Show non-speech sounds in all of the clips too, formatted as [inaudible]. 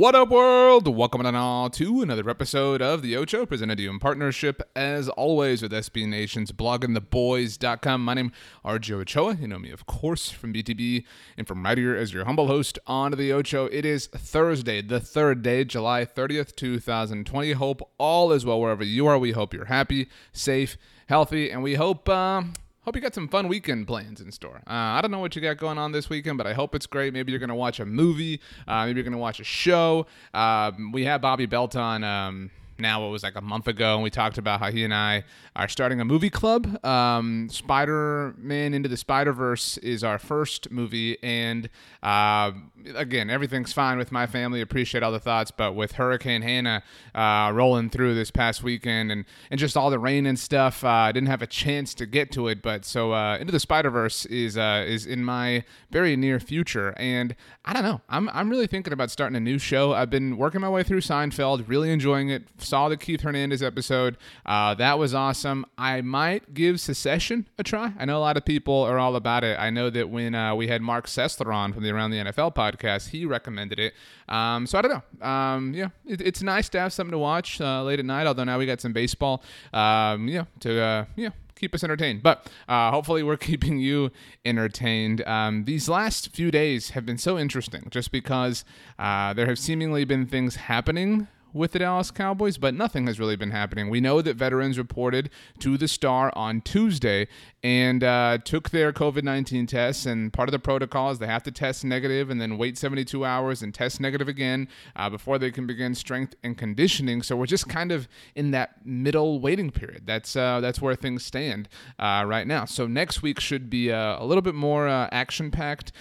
What up, world? Welcome on all to another episode of The Ocho, presented to you in partnership, as always, with SB Nation's bloggingtheboys.com. My name is RJ Ochoa. You know me, of course, from BTB and from right here as your humble host on The Ocho. It is Thursday, the third day, July 30th, 2020. Hope all is well wherever you are. We hope you're happy, safe, healthy, and we hope. Uh, Hope you got some fun weekend plans in store. Uh, I don't know what you got going on this weekend, but I hope it's great. Maybe you're going to watch a movie. Uh, maybe you're going to watch a show. Um, we had Bobby Belt on. Um, now it was like a month ago, and we talked about how he and I are starting a movie club. Um, Spider Man Into the Spider Verse is our first movie, and uh, again, everything's fine with my family. Appreciate all the thoughts, but with Hurricane Hanna uh, rolling through this past weekend and, and just all the rain and stuff, uh, I didn't have a chance to get to it. But so uh, Into the Spider Verse is uh, is in my very near future, and I don't know. I'm I'm really thinking about starting a new show. I've been working my way through Seinfeld, really enjoying it. Saw the Keith Hernandez episode. Uh, that was awesome. I might give Succession a try. I know a lot of people are all about it. I know that when uh, we had Mark Sessler on from the Around the NFL podcast. He recommended it. Um, so I don't know. Um, yeah, it, it's nice to have something to watch uh, late at night. Although now we got some baseball. Um, yeah, to uh, yeah keep us entertained. But uh, hopefully, we're [laughs] keeping you entertained. Um, these last few days have been so interesting just because uh, there have seemingly been things happening with the Dallas Cowboys, but nothing has really been happening. We know that veterans reported to the Star on Tuesday and uh, took their COVID 19 tests. And part of the protocol is they have to test negative and then wait 72 hours and test negative again uh, before they can begin strength and conditioning. So we're just kind of in that middle waiting period. That's uh, that's where things stand uh, right now. So next week should be uh, a little bit more uh, action packed.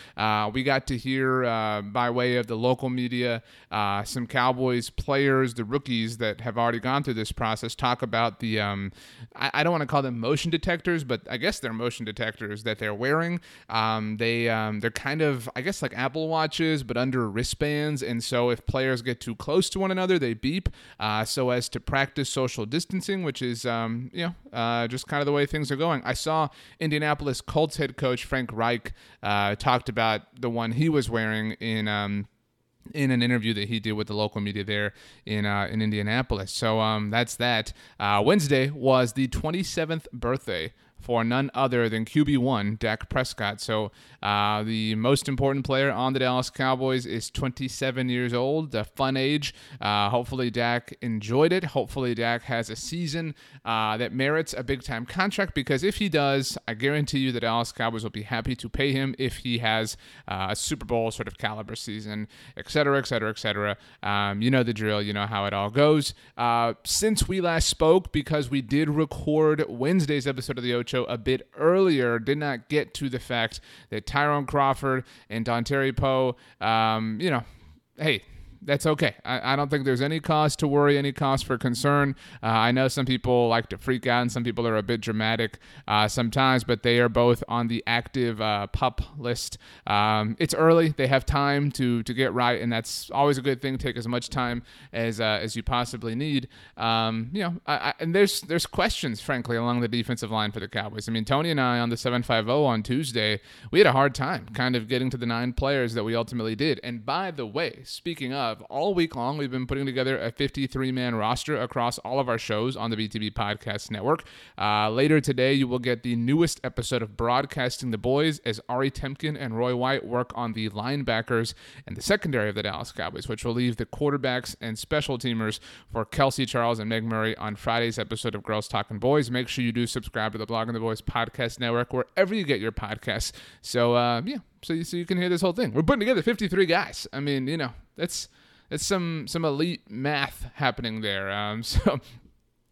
we got to hear by way of the local media some Cowboys players, the rookies that have already gone through this process, talk about the um, I, I don't want to call them motion detectors, but I guess guess they're motion detectors that they're wearing. Um, they um, they're kind of I guess like Apple watches, but under wristbands. And so if players get too close to one another, they beep, uh, so as to practice social distancing, which is um, you know uh, just kind of the way things are going. I saw Indianapolis Colts head coach Frank Reich uh, talked about the one he was wearing in. Um, in an interview that he did with the local media there in uh, in Indianapolis. So um, that's that. Uh, Wednesday was the 27th birthday for none other than QB1, Dak Prescott. So, uh, the most important player on the Dallas Cowboys is 27 years old, the fun age. Uh, hopefully, Dak enjoyed it. Hopefully, Dak has a season uh, that merits a big time contract because if he does, I guarantee you the Dallas Cowboys will be happy to pay him if he has uh, a Super Bowl sort of caliber season, et cetera, et cetera, et cetera. Um, you know the drill, you know how it all goes. Uh, since we last spoke, because we did record Wednesday's episode of the Ocho show a bit earlier did not get to the fact that Tyrone Crawford and Dontari Poe, um, you know, hey, that's okay. I, I, don't think there's any cause to worry, any cause for concern. Uh, I know some people like to freak out and some people are a bit dramatic uh, sometimes, but they are both on the active uh, pup list. Um, it's early; they have time to to get right, and that's always a good thing. Take as much time as uh, as you possibly need. Um, you know, I, I, and there's there's questions, frankly, along the defensive line for the Cowboys. I mean, Tony and I on the seven five zero on Tuesday, we had a hard time kind of getting to the nine players that we ultimately did. And by the way, speaking of all week long, we've been putting together a 53 man roster across all of our shows on the BTB Podcast Network. Uh, later today, you will get the newest episode of Broadcasting the Boys as Ari Temkin and Roy White work on the linebackers and the secondary of the Dallas Cowboys, which will leave the quarterbacks and special teamers for Kelsey Charles and Meg Murray on Friday's episode of Girls Talking Boys. Make sure you do subscribe to the Blog Blogging the Boys Podcast Network wherever you get your podcasts. So, uh, yeah, so you, so you can hear this whole thing. We're putting together 53 guys. I mean, you know, that's that's some some elite math happening there. Um, [laughs] so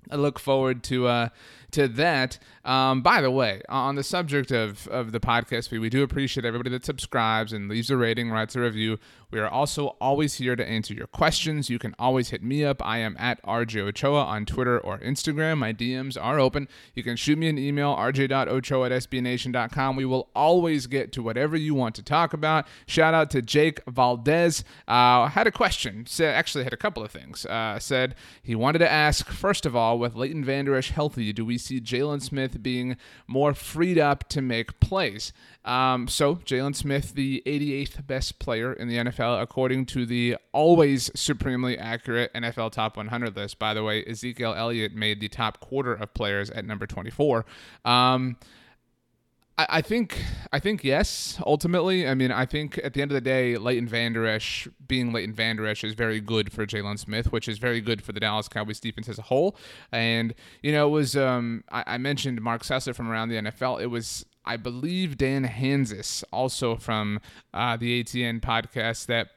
I look forward to uh, to that. Um, by the way, on the subject of, of the podcast feed, we do appreciate everybody that subscribes and leaves a rating, writes a review. We are also always here to answer your questions. You can always hit me up. I am at RJ Ochoa on Twitter or Instagram. My DMs are open. You can shoot me an email, rj.ochoa at sbnation.com. We will always get to whatever you want to talk about. Shout out to Jake Valdez. Uh, had a question. Said, actually, had a couple of things. Uh, said he wanted to ask, first of all, with Leighton Vander Esch healthy, do we see Jaylon Smith being more freed up to make plays. Um, so, Jaylon Smith, the 88th best player in the NFL, according to the always supremely accurate NFL Top 100 list. By the way, Ezekiel Elliott made the top quarter of players at number 24. Um, I, think I think yes. Ultimately, I mean, I think at the end of the day, Leighton Vander Esch being Leighton Vander Esch is very good for Jaylon Smith, which is very good for the Dallas Cowboys defense as a whole. And you know, it was um, I, I mentioned Mark Sessler from around the NFL. It was I believe Dan Hanzus, also from uh, the ATN podcast, that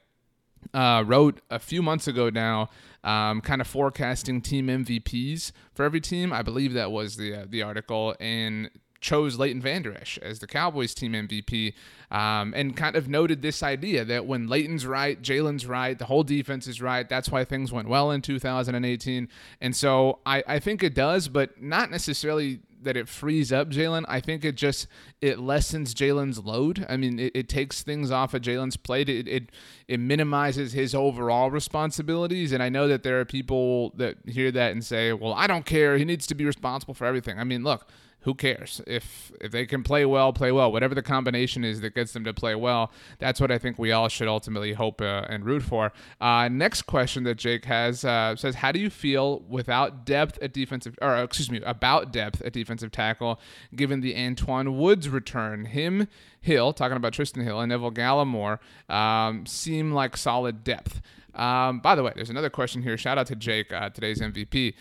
uh, wrote a few months ago now, um, kind of forecasting team MVPs for every team. I believe that was the uh, the article, and chose Leighton Vander Esch as the Cowboys team MVP um, and kind of noted this idea that when Leighton's right, Jaylon's right, the whole defense is right. That's why things went well in 2018. And so I, I think it does, but not necessarily that it frees up Jaylon. I think it just it lessens Jaylon's load. I mean, it, it takes things off of Jaylon's plate. It, it it minimizes his overall responsibilities. And I know that there are people that hear that and say, "Well, I don't care. He needs to be responsible for everything." I mean, look who cares if if they can play well, play well. Whatever the combination is that gets them to play well, that's what I think we all should ultimately hope uh, and root for. Uh, next question that Jake has uh, says, "How do you feel without depth at defensive, or excuse me, about depth at defensive tackle, given the Antwaun Woods return? Him, Hill, talking about Trysten Hill and Neville Gallimore, um, seem like solid depth." Um, by the way, there's another question here. Shout out to Jake, uh, today's MVP.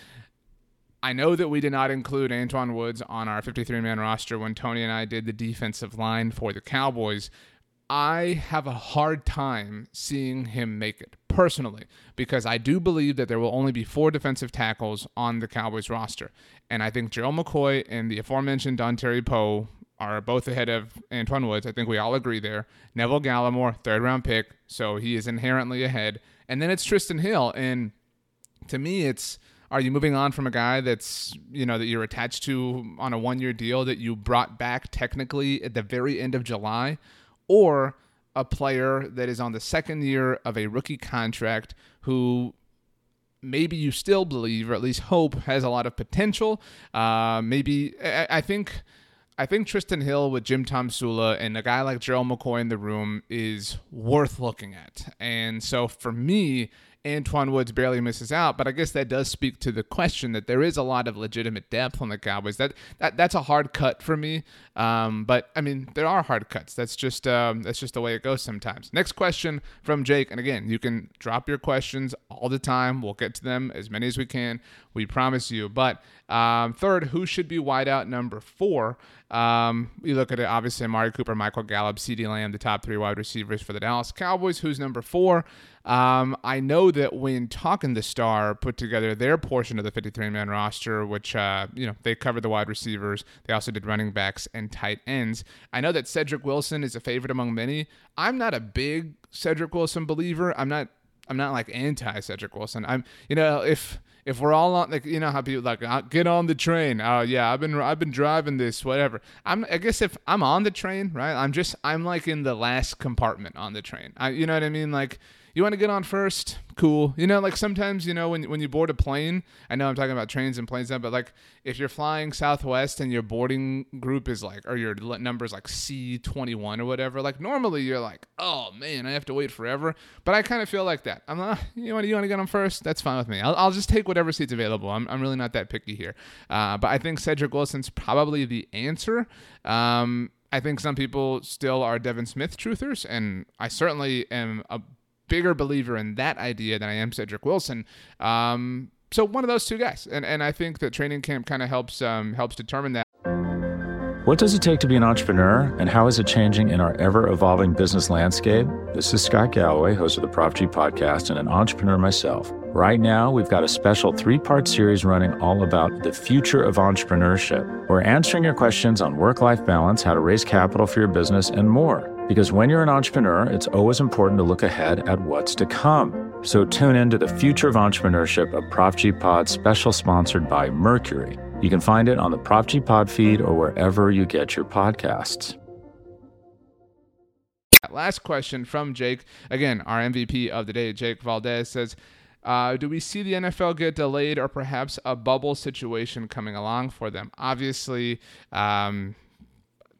I know that we did not include Antwaun Woods on our 53 man roster when Tony and I did the defensive line for the Cowboys. I have a hard time seeing him make it personally because I do believe that there will only be four defensive tackles on the Cowboys roster. And I think Gerald McCoy and the aforementioned Dontari Poe are both ahead of Antwaun Woods. I think we all agree there. Neville Gallimore, third round pick, so he is inherently ahead. And then it's Trysten Hill. And to me, it's are you moving on from a guy that's you know that you're attached to on a one year deal that you brought back technically at the very end of July, or a player that is on the second year of a rookie contract who maybe you still believe or at least hope has a lot of potential. Uh, maybe I, I think. I think Trysten Hill with Jim Tomsula and a guy like Gerald McCoy in the room is worth looking at. And so for me, Antwaun Woods barely misses out, but I guess that does speak to the question that there is a lot of legitimate depth on the Cowboys. That, that that's a hard cut for me. Um, but I mean, there are hard cuts. That's just um, that's just the way it goes sometimes. Next question from Jake, and again, you can drop your questions all the time. We'll get to them as many as we can. We promise you. But um, third, who should be wideout number four? Um, you look at it, obviously, Amari Cooper, Michael Gallup, CeeDee Lamb, the top three wide receivers for the Dallas Cowboys. Who's number four? Um, I know that when Talking the Star put together their portion of the 53 man roster, which, uh, you know, they covered the wide receivers, they also did running backs and tight ends. I know that Cedric Wilson is a favorite among many. I'm not a big Cedric Wilson believer. I'm not. I'm not like anti Cedric Wilson. I'm, you know, if if we're all on like you know how people like uh, get on the train. Oh yeah i've been i've been driving this whatever. I'm i guess if i'm on the train right i'm just i'm like in the last compartment on the train. I, you know what i mean? Like you want to get on first? Cool. You know, like sometimes, you know, when, when you board a plane, I know I'm talking about trains and planes now, but like if you're flying Southwest and your boarding group is like, or your number is like C21 or whatever, like normally you're like, oh man, I have to wait forever. But I kind of feel like that. I'm not, you want, you want to get on first? That's fine with me. I'll, I'll just take whatever seat's available. I'm, I'm really not that picky here. Uh, but I think Cedric Wilson's probably the answer. Um, I think some people still are Devin Smith truthers, and I certainly am a bigger believer in that idea than I am Cedric Wilson. Um, so one of those two guys, and and I think that training camp kind of helps um, helps determine that. What does it take to be an entrepreneur, and how is it changing in our ever evolving business landscape? This is Scott Galloway, host of the Prop G podcast, and an entrepreneur myself. Right now, we've got a special three part series running all about the future of entrepreneurship. We're answering your questions on work life balance, how to raise capital for your business, and more. Because when you're an entrepreneur, it's always important to look ahead at what's to come. So tune in to the future of entrepreneurship, a Prop G Pod special sponsored by Mercury. You can find it on the Prop G Pod feed or wherever you get your podcasts. Last question from Jake. Again, our MVP of the day, Jake Valdez says, uh, do we see the NFL get delayed or perhaps a bubble situation coming along for them? Obviously, um,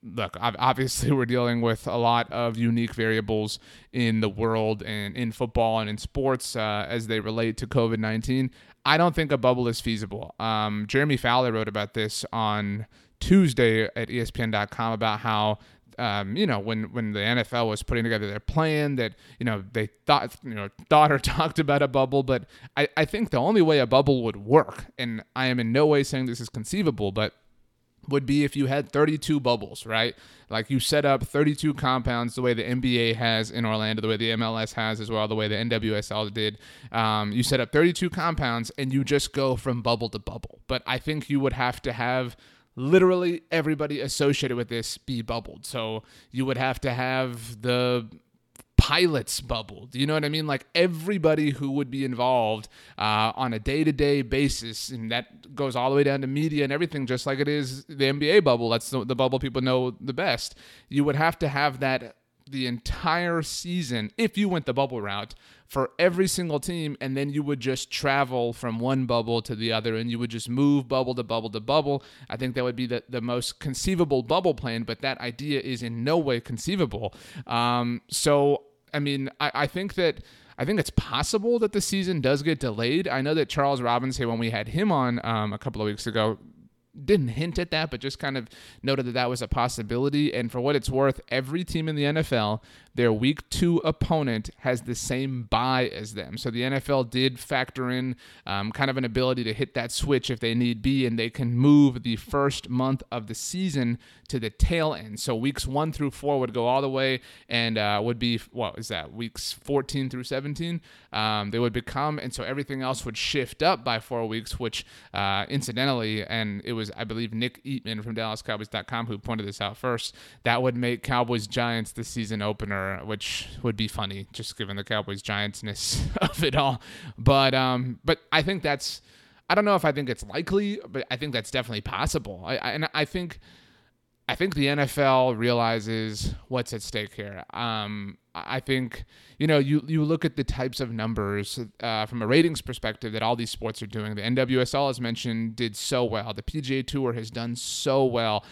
look, obviously, [laughs] we're dealing with a lot of unique variables in the world and in football and in sports uh, as they relate to COVID 19. I don't think a bubble is feasible. Um, Jeremy Fowler wrote about this on Tuesday at ESPN.com about how um, you know, when when the NFL was putting together their plan, that you know they thought you know thought or [laughs] talked about a bubble, but I, I think the only way a bubble would work, and I am in no way saying this is conceivable, but would be if you had 32 bubbles, right? Like you set up 32 compounds the way the NBA has in Orlando, the way the MLS has as well, the way the NWSL did. Um, you set up 32 compounds and you just go from bubble to bubble. But I think you would have to have literally everybody associated with this be bubbled. So you would have to have the pilots bubbled. You know what I mean? Like everybody who would be involved uh, on a day to day basis, and that goes all the way down to media and everything, just like it is the NBA bubble. That's the, the bubble people know the best. You would have to have that the entire season if you went the bubble route for every single team and then you would just travel from one bubble to the other and you would just move bubble to bubble to bubble i think that would be the, the most conceivable bubble plan but that idea is in no way conceivable um, so i mean I, I think that I think it's possible that the season does get delayed. I know that Charles Robinson, when we had him on um, a couple of weeks ago, didn't hint at that, but just kind of noted that that was a possibility. And for what it's worth, every team in the NFL their week two opponent has the same bye as them. So the NFL did factor in um, kind of an ability to hit that switch if they need be, and they can move the first month of the season to the tail end. So weeks one through four would go all the way and uh, would be, what is that, weeks 14 through 17? Um, they would become, and so everything else would shift up by four weeks, which uh, incidentally, and it was, I believe, Nick Eatman from DallasCowboys.com who pointed this out first, that would make Cowboys Giants the season opener which would be funny just given the Cowboys Giantsness [laughs] of it all. But um, but I think that's I don't know if I think it's likely, but I think that's definitely possible. I, I and I think I think the NFL realizes what's at stake here. Um, I think you know you you look at the types of numbers uh, from a ratings perspective that all these sports are doing. The NWSL, as mentioned, did so well. The PGA Tour has done so well.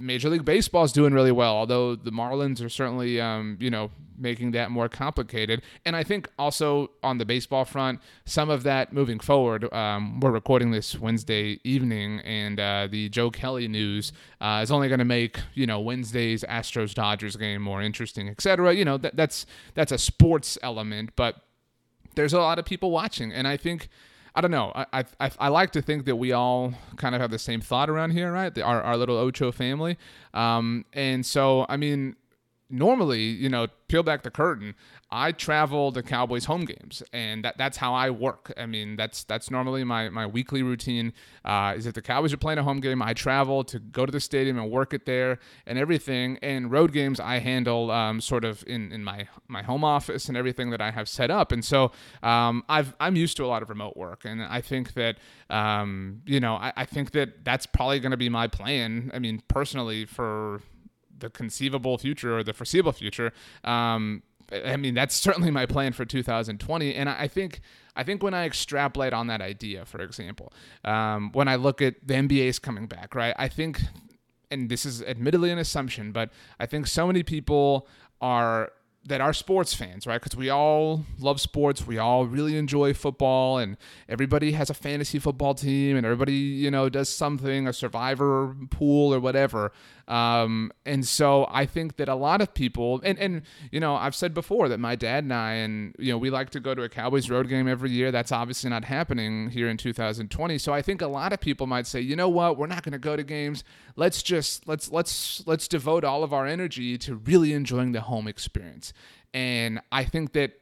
Major League Baseball is doing really well, although the Marlins are certainly, um, you know, making that more complicated. And I think also on the baseball front, some of that moving forward. Um, we're recording this Wednesday evening, and uh, the Joe Kelly news uh, is only going to make you know Wednesday's Astros Dodgers game more interesting, etc. You know, that, that's that's a sports element, but there's a lot of people watching, and I think I don't know. I, I I like to think that we all kind of have the same thought around here, right? The, our our little Ocho family. Um, and so I mean, normally, you know, peel back the curtain. I travel to Cowboys home games, and that, that's how I work. I mean, that's that's normally my, my weekly routine. Uh, is if the Cowboys are playing a home game, I travel to go to the stadium and work it there and everything. And road games, I handle um, sort of in, in my my home office and everything that I have set up. And so um, I've I'm used to a lot of remote work, and I think that um, you know I, I think that that's probably going to be my plan. I mean, personally for the conceivable future or the foreseeable future. Um, I mean, that's certainly my plan for 2020. And I think I think when I extrapolate on that idea, for example, um, when I look at the NBA's coming back, right? I think, and this is admittedly an assumption, but I think so many people are that are sports fans, right? Because we all love sports, we all really enjoy football, and everybody has a fantasy football team, and everybody, you know, does something, a survivor pool or whatever. Um, and so I think that a lot of people, and, and, you know, I've said before that my dad and I, and, you know, we like to go to a Cowboys road game every year. That's obviously not happening here in 2020. So I think a lot of people might say, you know what, we're not going to go to games. Let's just, let's, let's, let's devote all of our energy to really enjoying the home experience. And I think that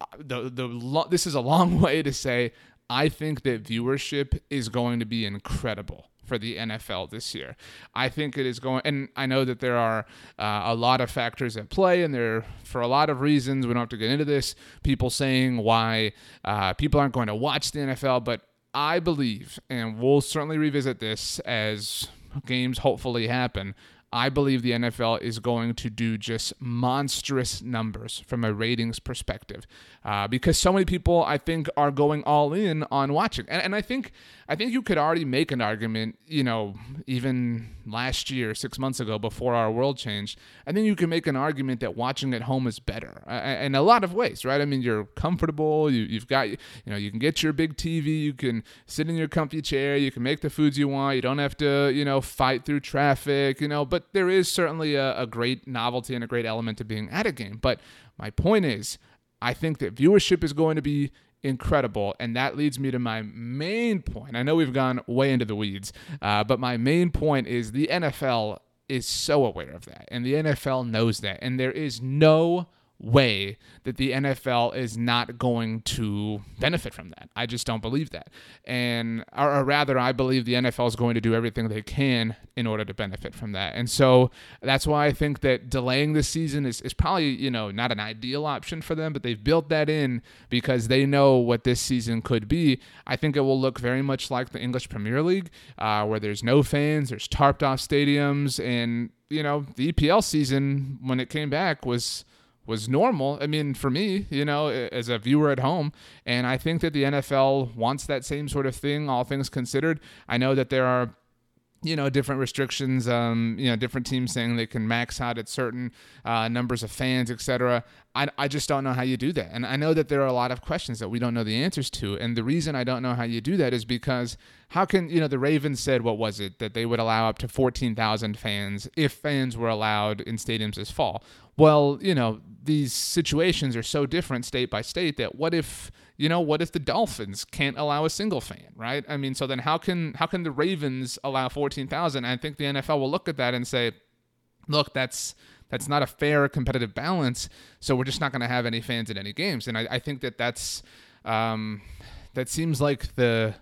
uh, the, the, this is a long [laughs] way to say, I think that viewership is going to be incredible for the NFL this year. I think it is going, and I know that there are uh, a lot of factors at play, and there, for a lot of reasons, we don't have to get into this. People saying why uh, people aren't going to watch the NFL, but I believe, and we'll certainly revisit this as games hopefully happen. I believe the NFL is going to do just monstrous numbers from a ratings perspective uh, because so many people I think are going all in on watching, and, and I think I think you could already make an argument, you know, even last year, six months ago, before our world changed. I think you can make an argument that watching at home is better uh, in a lot of ways, right? I mean, you're comfortable, you, you've got, you know, you can get your big TV, you can sit in your comfy chair, you can make the foods you want, you don't have to, you know, fight through traffic, you know. But there is certainly a, a great novelty and a great element to being at a game. But my point is I think that viewership is going to be incredible. And that leads me to my main point. I know we've gone way into the weeds, uh, but my main point is the NFL is so aware of that. And the NFL knows that. And there is no way that the NFL is not going to benefit from that. I just don't believe that. And or, or, rather I believe the NFL is going to do everything they can in order to benefit from that. And so that's why I think that delaying the season is, is probably, you know, not an ideal option for them, but they've built that in because they know what this season could be. I think it will look very much like the English Premier League, uh, where there's no fans, there's tarped off stadiums, and you know, the EPL season when it came back was was normal. I mean, for me, you know, as a viewer at home, and I think that the NFL wants that same sort of thing, all things considered. I know that there are you know different restrictions um you know different teams saying they can max out at certain uh, numbers of fans etc I, I just don't know how you do that. And i know that there are a lot of questions that we don't know the answers to. And the reason i don't know how you do that is because how can you know the ravens said what was it? That they would allow up to 14000 fans if fans were allowed in stadiums this fall. Well you know these situations are so different state by state that what if you know what if the dolphins can't allow a single fan right? I mean so then how can how can the ravens allow 14000 i think the nfl will look at that and say look that's that's not a fair competitive balance so we're just not going to have any fans in any games. And i, I think that that's um, that seems like the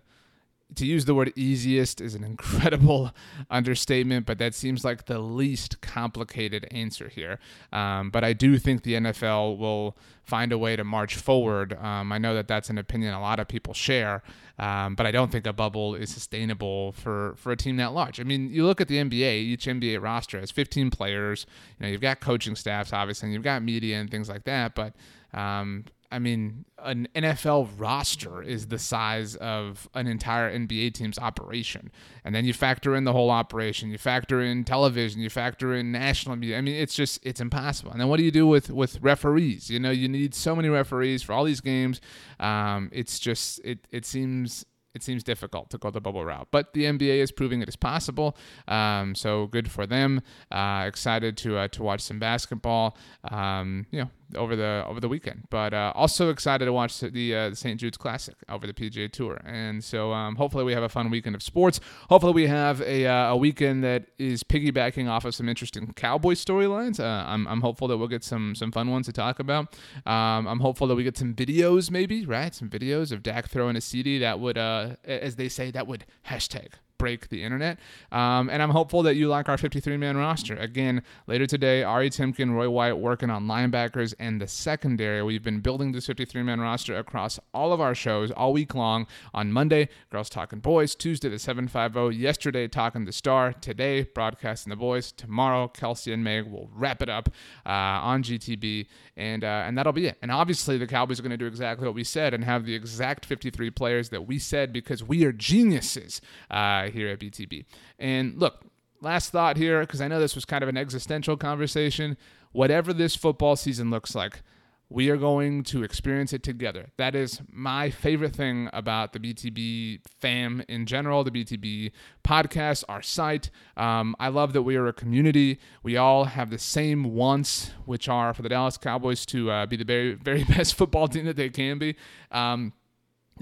to use the word easiest is an incredible [laughs] understatement, but that seems like the least complicated answer here. Um, but I do think the NFL will find a way to march forward. Um, I know that that's an opinion a lot of people share, um, but I don't think a bubble is sustainable for, for a team that large. I mean, you look at the NBA, each NBA roster has 15 players. You know, you've got coaching staffs, obviously, and you've got media and things like that, but um, I mean, an NFL roster is the size of an entire NBA team's operation. And then you factor in the whole operation, you factor in television, you factor in national media. I mean, it's just it's impossible. And then what do you do with with referees? You know, you need so many referees for all these games. Um, it's just it it seems it seems difficult to go the bubble route. But the NBA is proving it is possible. Um, so good for them. Uh, excited to uh, to watch some basketball. Um, you know, over the over the weekend. But uh, also excited to watch the, uh, the St. Jude's Classic over the PGA Tour. And so um, hopefully we have a fun weekend of sports. Hopefully we have a, uh, a weekend that is piggybacking off of some interesting Cowboy storylines. Uh, I'm, I'm hopeful that we'll get some some fun ones to talk about. Um, I'm hopeful that we get some videos maybe, right? Some videos of Dak throwing a CD that would, uh, as they say, that would hashtag break the internet. Um, and I'm hopeful that you like our 53 man roster. Again, later today, Ari Timken, Roy White working on linebackers and the secondary. We've been building this 53 man roster across all of our shows all week long. On Monday, Girls Talking Boys. Tuesday, the 750. Yesterday, Talking the Star. Today, Broadcasting the Boys. Tomorrow, Kelsey and Meg will wrap it up uh, on GTB. And, uh, and that'll be it. And obviously, the Cowboys are going to do exactly what we said and have the exact 53 players that we said because we are geniuses uh, here at BTB. And look, last thought here, because I know this was kind of an existential conversation. Whatever this football season looks like, we are going to experience it together. That is my favorite thing about the BTB fam in general, the BTB podcast, our site. Um, I love that we are a community. We all have the same wants, which are for the Dallas Cowboys to uh, be the very, [laughs] very best football team that they can be. Um,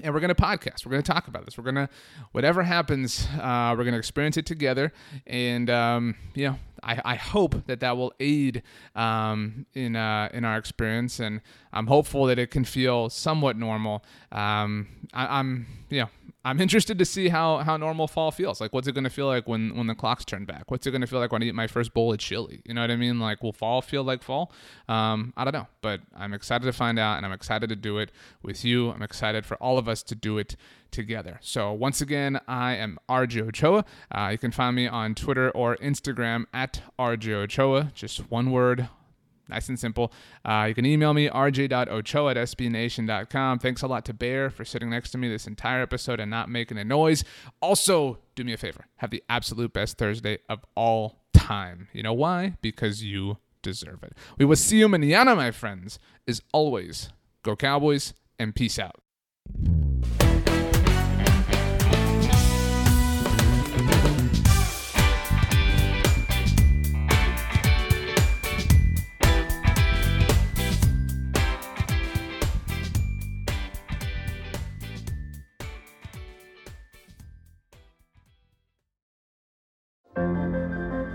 and we're going to podcast. We're going to talk about this. We're going to, whatever happens, uh, we're going to experience it together. And, um, you know, I, I hope that that will aid um, in, uh, in our experience. And I'm hopeful that it can feel somewhat normal. Um, I, I'm, you know, I'm interested to see how how normal fall feels. Like, what's it going to feel like when when the clocks turn back? What's it going to feel like when I eat my first bowl of chili? You know what I mean? Like, will fall feel like fall? Um, I don't know, but I'm excited to find out, and I'm excited to do it with you. I'm excited for all of us to do it together. So once again, I am RJ Ochoa. Uh, you can find me on Twitter or Instagram at RJ Ochoa. Just one word Nice and simple. Uh, you can email me, rj.ochoa at sbnation.com. Thanks a lot to Bear for sitting next to me this entire episode and not making a noise. Also, do me a favor have the absolute best Thursday of all time. You know why? Because you deserve it. We will see you manana, my friends. As always, go Cowboys and peace out.